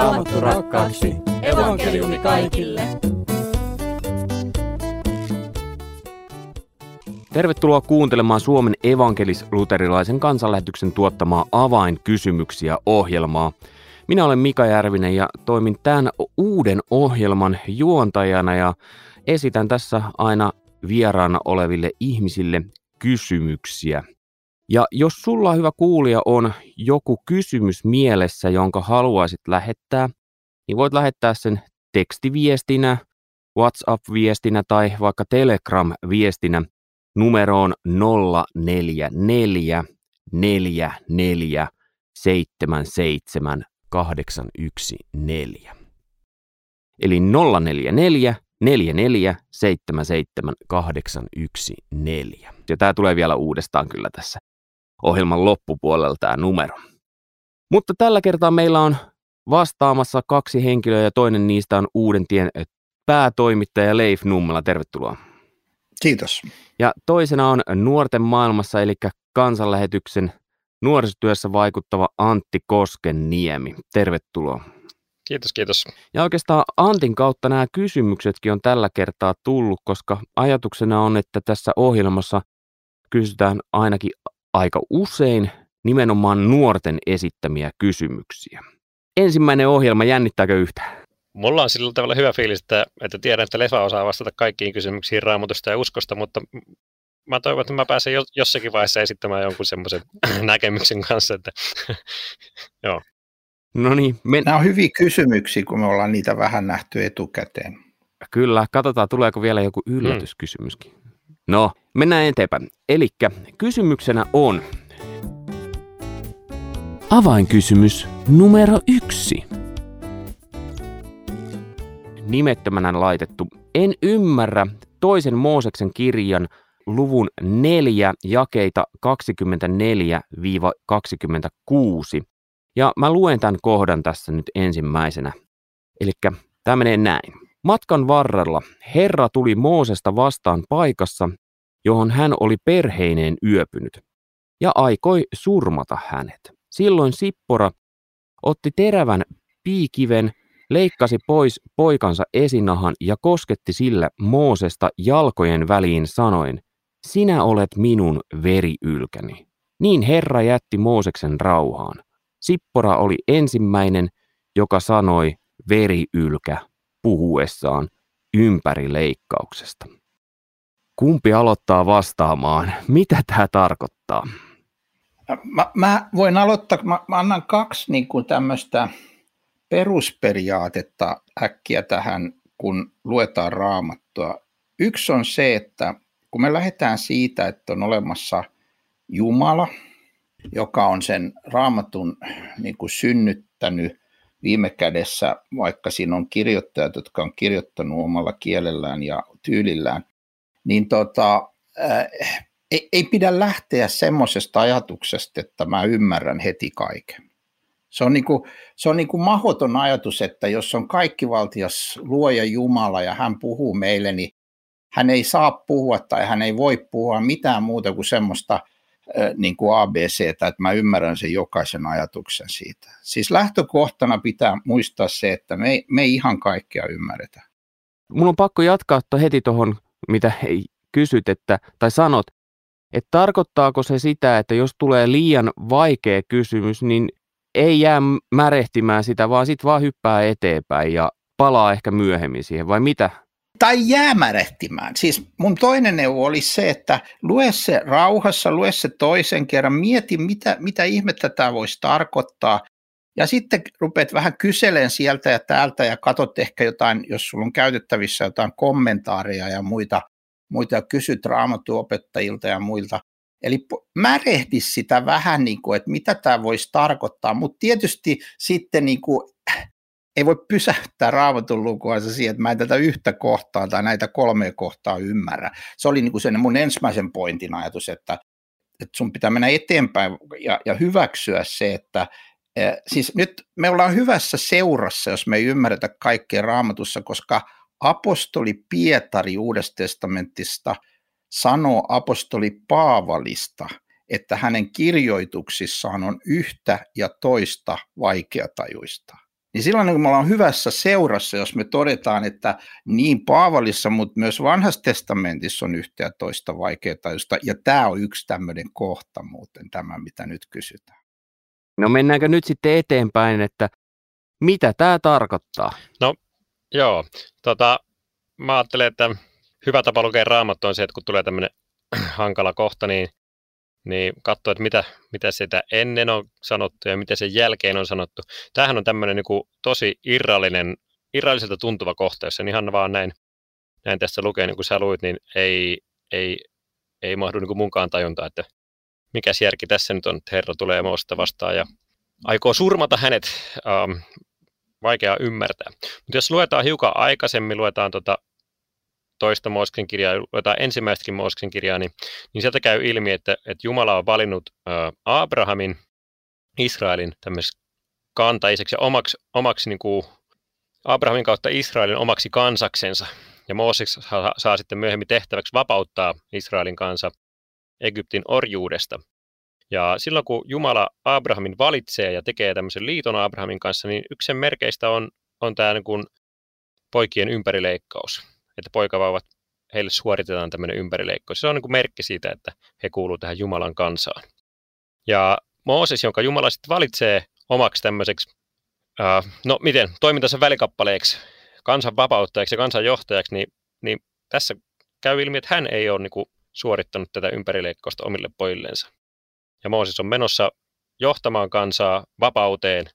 raamattu rakkaaksi. Evankeliumi kaikille. Tervetuloa kuuntelemaan Suomen evankelis-luterilaisen kansanlähetyksen tuottamaa avainkysymyksiä ohjelmaa. Minä olen Mika Järvinen ja toimin tämän uuden ohjelman juontajana ja esitän tässä aina vieraana oleville ihmisille kysymyksiä. Ja jos sulla hyvä kuulija on joku kysymys mielessä, jonka haluaisit lähettää, niin voit lähettää sen tekstiviestinä, WhatsApp-viestinä tai vaikka Telegram-viestinä numeroon 044 44 77 814. Eli 044 44 77 814. Ja tämä tulee vielä uudestaan kyllä tässä ohjelman loppupuolella tämä numero. Mutta tällä kertaa meillä on vastaamassa kaksi henkilöä ja toinen niistä on Uuden tien päätoimittaja Leif Nummela. Tervetuloa. Kiitos. Ja toisena on Nuorten maailmassa, eli kansanlähetyksen nuorisotyössä vaikuttava Antti Koskenniemi. Tervetuloa. Kiitos, kiitos. Ja oikeastaan Antin kautta nämä kysymyksetkin on tällä kertaa tullut, koska ajatuksena on, että tässä ohjelmassa kysytään ainakin aika usein nimenomaan nuorten esittämiä kysymyksiä. Ensimmäinen ohjelma, jännittääkö yhtään? Mulla on sillä tavalla hyvä fiilis, että, että tiedän, että Lefa osaa vastata kaikkiin kysymyksiin raamatusta ja uskosta, mutta mä toivon, että mä pääsen jossakin vaiheessa esittämään jonkun semmoisen näkemyksen kanssa, että joo. No niin. Men... Nämä on hyviä kysymyksiä, kun me ollaan niitä vähän nähty etukäteen. Kyllä, katsotaan tuleeko vielä joku yllätyskysymyskin. Mm. No, mennään eteenpäin. Eli kysymyksenä on... Avainkysymys numero yksi. Nimettömänä laitettu. En ymmärrä toisen Mooseksen kirjan luvun neljä jakeita 24-26. Ja mä luen tämän kohdan tässä nyt ensimmäisenä. Eli tämä menee näin. Matkan varrella Herra tuli Moosesta vastaan paikassa, johon hän oli perheineen yöpynyt, ja aikoi surmata hänet. Silloin Sippora otti terävän piikiven, leikkasi pois poikansa esinahan ja kosketti sillä Moosesta jalkojen väliin sanoen, sinä olet minun veriylkäni. Niin Herra jätti Mooseksen rauhaan. Sippora oli ensimmäinen, joka sanoi veriylkä puhuessaan ympärileikkauksesta. Kumpi aloittaa vastaamaan? Mitä tämä tarkoittaa? Mä, mä voin aloittaa, mä, mä annan kaksi niin kuin tämmöistä perusperiaatetta äkkiä tähän, kun luetaan raamattua. Yksi on se, että kun me lähdetään siitä, että on olemassa Jumala, joka on sen raamatun niin kuin synnyttänyt viime kädessä, vaikka siinä on kirjoittajat, jotka on kirjoittanut omalla kielellään ja tyylillään, niin tota, ää, ei, ei pidä lähteä semmoisesta ajatuksesta, että mä ymmärrän heti kaiken. Se on, niin kuin, se on niin kuin mahdoton ajatus, että jos on kaikkivaltias luoja Jumala ja hän puhuu meille, niin hän ei saa puhua tai hän ei voi puhua mitään muuta kuin semmoista niin kuin ABC, että mä ymmärrän sen jokaisen ajatuksen siitä. Siis lähtökohtana pitää muistaa se, että me ei, me ei ihan kaikkea ymmärretä. Mun on pakko jatkaa heti tuohon, mitä kysyt, että, tai sanot, että tarkoittaako se sitä, että jos tulee liian vaikea kysymys, niin ei jää märehtimään sitä, vaan sitten vaan hyppää eteenpäin ja palaa ehkä myöhemmin siihen, vai mitä? tai jäämärehtimään. Siis mun toinen neuvo oli se, että lue se rauhassa, lue se toisen kerran, mieti mitä, mitä ihmettä tämä voisi tarkoittaa. Ja sitten rupeat vähän kyseleen sieltä ja täältä ja katsot ehkä jotain, jos sulla on käytettävissä jotain kommentaaria ja muita, muita ja kysyt raamattuopettajilta ja muilta. Eli märehdi sitä vähän, niin kuin, että mitä tämä voisi tarkoittaa, mutta tietysti sitten niin kuin, ei voi pysäyttää raamatun lukuansa siihen, että mä en tätä yhtä kohtaa tai näitä kolmea kohtaa ymmärrä. Se oli niin kuin sen mun ensimmäisen pointin ajatus, että, että sun pitää mennä eteenpäin ja, ja hyväksyä se, että siis nyt me ollaan hyvässä seurassa, jos me ei ymmärretä kaikkea raamatussa, koska apostoli Pietari Uudesta testamentista sanoo apostoli Paavalista, että hänen kirjoituksissaan on yhtä ja toista vaikeatajuista. niin silloin niin kun me ollaan hyvässä seurassa, jos me todetaan, että niin Paavalissa, mutta myös vanhassa testamentissa on yhtä ja toista vaikeaa ja tämä on yksi tämmöinen kohta muuten, tämä mitä nyt kysytään. No mennäänkö nyt sitten eteenpäin, että mitä tämä tarkoittaa? No joo, tota, mä ajattelen, että hyvä tapa lukea raamattu on se, että kun tulee tämmöinen hankala kohta, niin, niin katsoa, että mitä, mitä sitä ennen on sanottu ja mitä sen jälkeen on sanottu. Tämähän on tämmöinen niin tosi irrallinen, irralliselta tuntuva kohta, jos ihan vaan näin, näin tässä lukee, niin kuin sä luit, niin ei, ei, ei mahdu niin kuin munkaan tajunta, että mikä järki tässä nyt on, että Herra tulee Moosta vastaan ja aikoo surmata hänet. Ähm, vaikea ymmärtää. Mutta jos luetaan hiukan aikaisemmin, luetaan tota toista Mooseksen kirjaa, luetaan ensimmäistäkin Mooseksen kirjaa, niin, niin sieltä käy ilmi, että, että Jumala on valinnut äh, Abrahamin, Israelin tämmöiseksi kantaiseksi ja omaksi, omaksi niin kuin Abrahamin kautta Israelin omaksi kansaksensa. Ja Mooses saa, saa sitten myöhemmin tehtäväksi vapauttaa Israelin kansa Egyptin orjuudesta. Ja silloin kun Jumala Abrahamin valitsee ja tekee tämmöisen liiton Abrahamin kanssa, niin yksi sen merkeistä on, on tämä niin kuin poikien ympärileikkaus. Että poikavauvat, heille suoritetaan tämmöinen ympärileikkaus. Se on niin kuin merkki siitä, että he kuuluvat tähän Jumalan kansaan. Ja Mooses, jonka Jumala sitten valitsee omaksi tämmöiseksi, uh, no miten, toimintansa välikappaleeksi, kansan vapauttajaksi ja kansan johtajaksi, niin, niin tässä käy ilmi, että hän ei ole niin kuin suorittanut tätä ympärileikkausta omille pojillensa. Ja Mooses on menossa johtamaan kansaa vapauteen.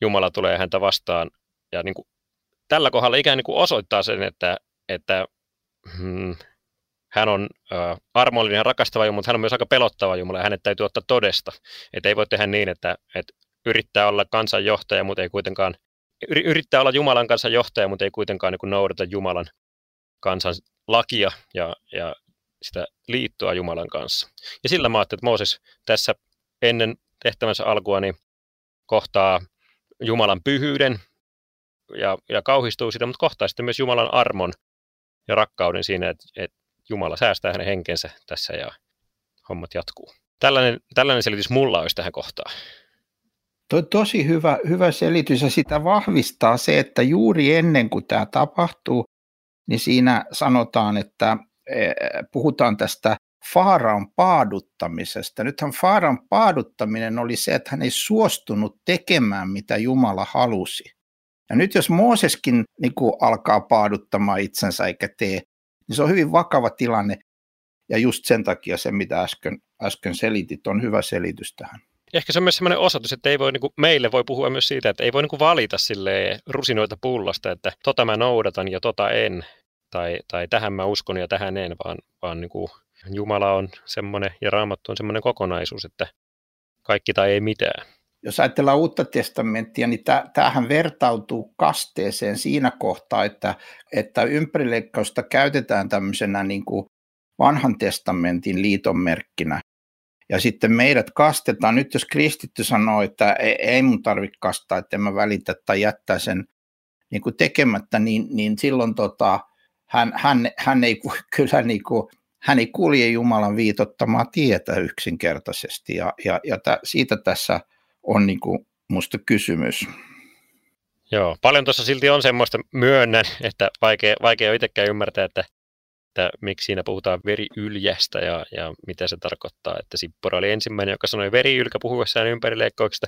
Jumala tulee häntä vastaan ja niin kuin, tällä kohdalla ikään kuin osoittaa sen, että, että hmm, hän on äh, armollinen ja rakastava Jumala, mutta hän on myös aika pelottava Jumala ja hänet täytyy ottaa todesta. Että ei voi tehdä niin, että, että yrittää olla kansanjohtaja, mutta ei kuitenkaan yrittää olla Jumalan kanssa johtaja, mutta ei kuitenkaan niin kuin noudata Jumalan kansan lakia ja, ja sitä liittoa Jumalan kanssa. Ja sillä mä ajattelin, että Mooses tässä ennen tehtävänsä alkua niin kohtaa Jumalan pyhyyden ja, ja kauhistuu sitä, mutta kohtaa sitten myös Jumalan armon ja rakkauden siinä, että, että Jumala säästää hänen henkensä tässä ja hommat jatkuu. Tällainen, tällainen selitys mulla olisi tähän kohtaan. Toi tosi hyvä, hyvä selitys ja sitä vahvistaa se, että juuri ennen kuin tämä tapahtuu, niin siinä sanotaan, että puhutaan tästä Faaraon paaduttamisesta. Nythän Faaraon paaduttaminen oli se, että hän ei suostunut tekemään, mitä Jumala halusi. Ja nyt jos Mooseskin niin kuin alkaa paaduttamaan itsensä eikä tee, niin se on hyvin vakava tilanne. Ja just sen takia se, mitä äsken, äsken selitit, on hyvä selitys tähän. Ehkä se on myös sellainen osoitus, että ei voi, niin kuin, meille voi puhua myös siitä, että ei voi niin kuin valita rusinoita pullasta, että tota mä noudatan ja tota en tai, tai tähän mä uskon ja tähän en, vaan, vaan niin kuin Jumala on semmoinen ja Raamattu on semmoinen kokonaisuus, että kaikki tai ei mitään. Jos ajatellaan uutta testamenttia, niin tämähän vertautuu kasteeseen siinä kohtaa, että, että ympärileikkausta käytetään tämmöisenä niin kuin vanhan testamentin liitonmerkkinä. Ja sitten meidät kastetaan. Nyt jos kristitty sanoo, että ei, ei mun tarvitse kastaa, että en mä välitä tai jättää sen niin kuin tekemättä, niin, niin silloin tota, hän, hän, hän ei kyllä niin kuin, hän ei kulje Jumalan viitottamaa tietä yksinkertaisesti ja, ja, ja tä, siitä tässä on niin kuin musta kysymys. Joo, paljon tuossa silti on semmoista myönnän, että vaikea, vaikea itsekään ymmärtää, että, että miksi siinä puhutaan veriyljästä ja, ja mitä se tarkoittaa. Että Sippora oli ensimmäinen, joka sanoi veriylkä puhuessaan ympärileikkauksesta.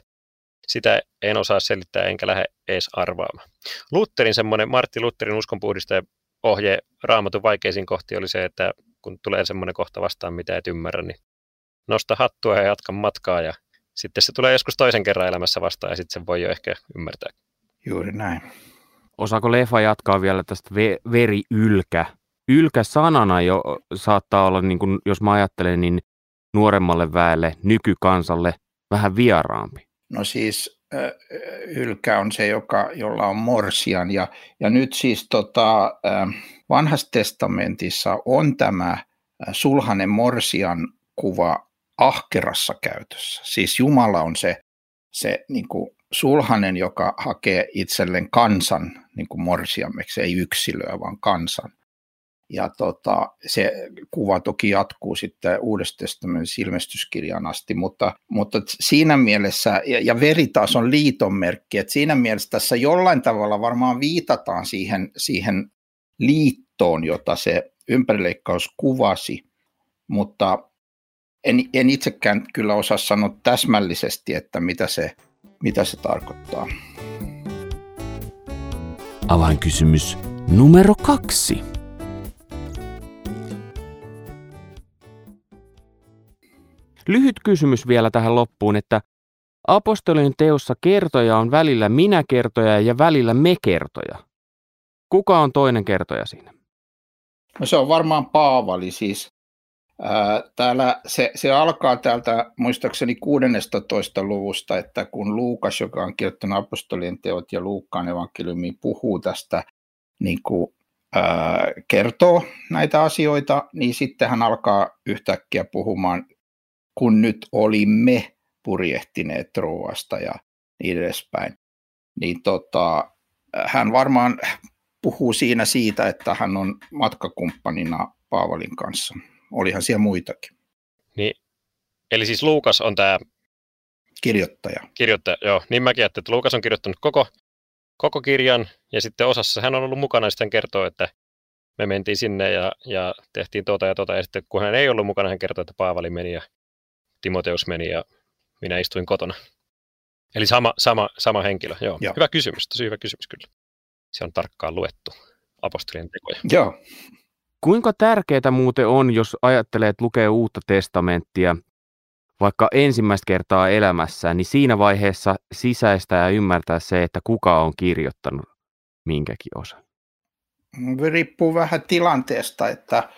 Sitä en osaa selittää enkä lähde edes arvaamaan. Lutterin semmoinen, Martti Lutterin uskonpuhdistaja ohje raamatun vaikeisiin kohtiin oli se, että kun tulee semmoinen kohta vastaan, mitä et ymmärrä, niin nosta hattua ja jatka matkaa ja sitten se tulee joskus toisen kerran elämässä vastaan ja sitten sen voi jo ehkä ymmärtää. Juuri näin. Osaako Lefa jatkaa vielä tästä ve- veriylkä? Ylkä sanana jo saattaa olla, niin kuin, jos mä ajattelen, niin nuoremmalle väelle, nykykansalle vähän vieraampi. No siis hylkä on se, joka, jolla on morsian. Ja, ja nyt siis tota, vanhassa testamentissa on tämä sulhanen morsian kuva ahkerassa käytössä. Siis Jumala on se, se niin kuin sulhanen, joka hakee itselleen kansan niin kuin morsiameksi, ei yksilöä, vaan kansan. Ja tota, se kuva toki jatkuu sitten Uudesta testamentin asti, mutta, mutta siinä mielessä, ja, ja veri taas on liitonmerkki, että siinä mielessä tässä jollain tavalla varmaan viitataan siihen, siihen liittoon, jota se ympärileikkaus kuvasi, mutta en, en itsekään kyllä osaa sanoa täsmällisesti, että mitä se, mitä se tarkoittaa. Avainkysymys numero kaksi. Lyhyt kysymys vielä tähän loppuun, että apostolien teossa kertoja on välillä minä kertoja ja välillä me kertoja. Kuka on toinen kertoja siinä? No se on varmaan Paavali siis. Ää, täällä se, se alkaa täältä muistaakseni 16. luvusta, että kun Luukas, joka on kirjoittanut apostolien teot ja Luukkaan evankeliumi, puhuu tästä, niin kuin, kertoo näitä asioita, niin sitten hän alkaa yhtäkkiä puhumaan kun nyt olimme purjehtineet Troasta ja niin edespäin. Niin tota, hän varmaan puhuu siinä siitä, että hän on matkakumppanina Paavalin kanssa. Olihan siellä muitakin. Niin, eli siis Luukas on tämä kirjoittaja. Kirjoittaja, joo. Niin mäkin ajattelin, että Luukas on kirjoittanut koko, koko kirjan ja sitten osassa hän on ollut mukana ja sitten kertoo, että me mentiin sinne ja, ja tehtiin tuota ja tuota ja sitten kun hän ei ollut mukana, hän kertoi, että Paavali meni ja Timoteus meni ja minä istuin kotona. Eli sama, sama, sama henkilö, joo. joo. Hyvä kysymys, tosi hyvä kysymys kyllä. Se on tarkkaan luettu apostolien tekoja. Joo. Kuinka tärkeää muuten on, jos ajattelee, että lukee uutta testamenttia, vaikka ensimmäistä kertaa elämässään, niin siinä vaiheessa sisäistää ja ymmärtää se, että kuka on kirjoittanut minkäkin osa? Riippuu vähän tilanteesta, että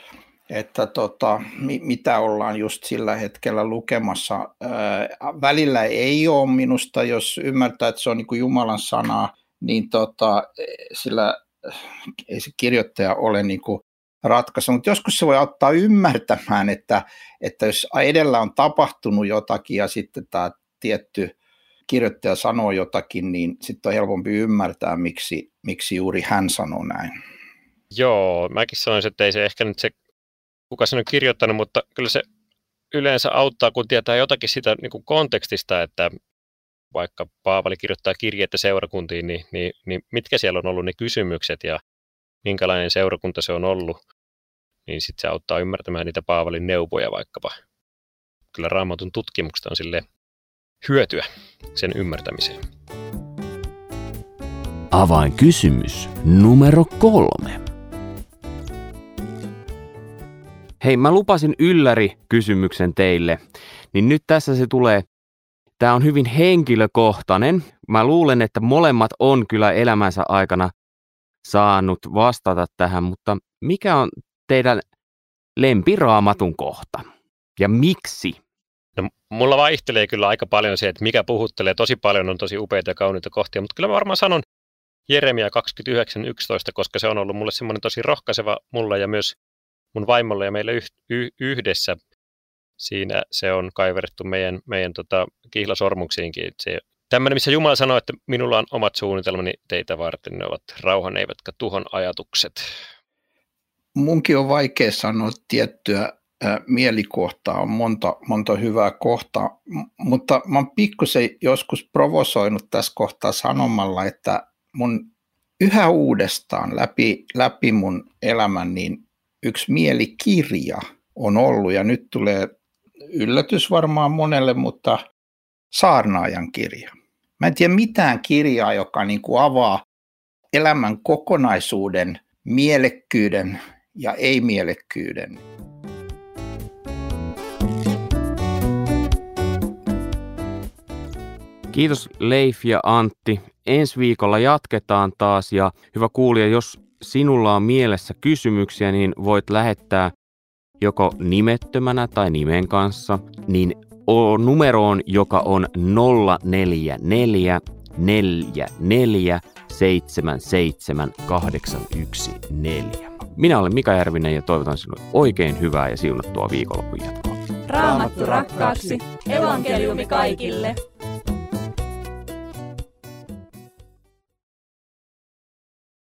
että tota, mi, mitä ollaan just sillä hetkellä lukemassa. Ää, välillä ei ole minusta, jos ymmärtää, että se on niin kuin Jumalan sanaa, niin tota, sillä ei se kirjoittaja ole niin kuin ratkaisu, mutta joskus se voi auttaa ymmärtämään, että, että jos edellä on tapahtunut jotakin ja sitten tämä tietty kirjoittaja sanoo jotakin, niin sitten on helpompi ymmärtää, miksi, miksi juuri hän sanoo näin. Joo, mäkin sanoisin, että ei se ehkä nyt se kuka sen on kirjoittanut, mutta kyllä se yleensä auttaa, kun tietää jotakin sitä niin kuin kontekstista, että vaikka Paavali kirjoittaa kirjeitä seurakuntiin, niin, niin, niin mitkä siellä on ollut ne kysymykset ja minkälainen seurakunta se on ollut, niin sitten se auttaa ymmärtämään niitä Paavalin neuvoja vaikkapa. Kyllä raamatun tutkimuksesta on sille hyötyä sen ymmärtämiseen. Avainkysymys numero kolme. Hei, mä lupasin ylläri kysymyksen teille, niin nyt tässä se tulee. Tämä on hyvin henkilökohtainen. Mä luulen, että molemmat on kyllä elämänsä aikana saanut vastata tähän, mutta mikä on teidän lempiraamatun kohta ja miksi? No, mulla vaihtelee kyllä aika paljon se, että mikä puhuttelee. Tosi paljon on tosi upeita ja kauniita kohtia, mutta kyllä mä varmaan sanon Jeremia 29.11, koska se on ollut mulle semmoinen tosi rohkaiseva mulla ja myös mun vaimolle ja meille yhdessä. Siinä se on kaiverrettu meidän, meidän tota, kihlasormuksiinkin. Se, tämmöinen, missä Jumala sanoi, että minulla on omat suunnitelmani teitä varten, ne ovat rauhan eivätkä tuhon ajatukset. Munkin on vaikea sanoa tiettyä mielikohtaa, on monta, monta hyvää kohtaa, mutta mä oon pikkusen joskus provosoinut tässä kohtaa sanomalla, että mun yhä uudestaan läpi, läpi mun elämän, niin yksi mielikirja on ollut, ja nyt tulee yllätys varmaan monelle, mutta saarnaajan kirja. Mä en tiedä mitään kirjaa, joka niin kuin avaa elämän kokonaisuuden, mielekkyyden ja ei-mielekkyyden. Kiitos Leif ja Antti. Ensi viikolla jatketaan taas ja hyvä kuulija, jos sinulla on mielessä kysymyksiä, niin voit lähettää joko nimettömänä tai nimen kanssa, niin numeroon, joka on 044 44 77814. Minä olen Mika Järvinen ja toivotan sinulle oikein hyvää ja siunattua viikonlopun jatkoa. Raamattu rakkaaksi, evankeliumi kaikille.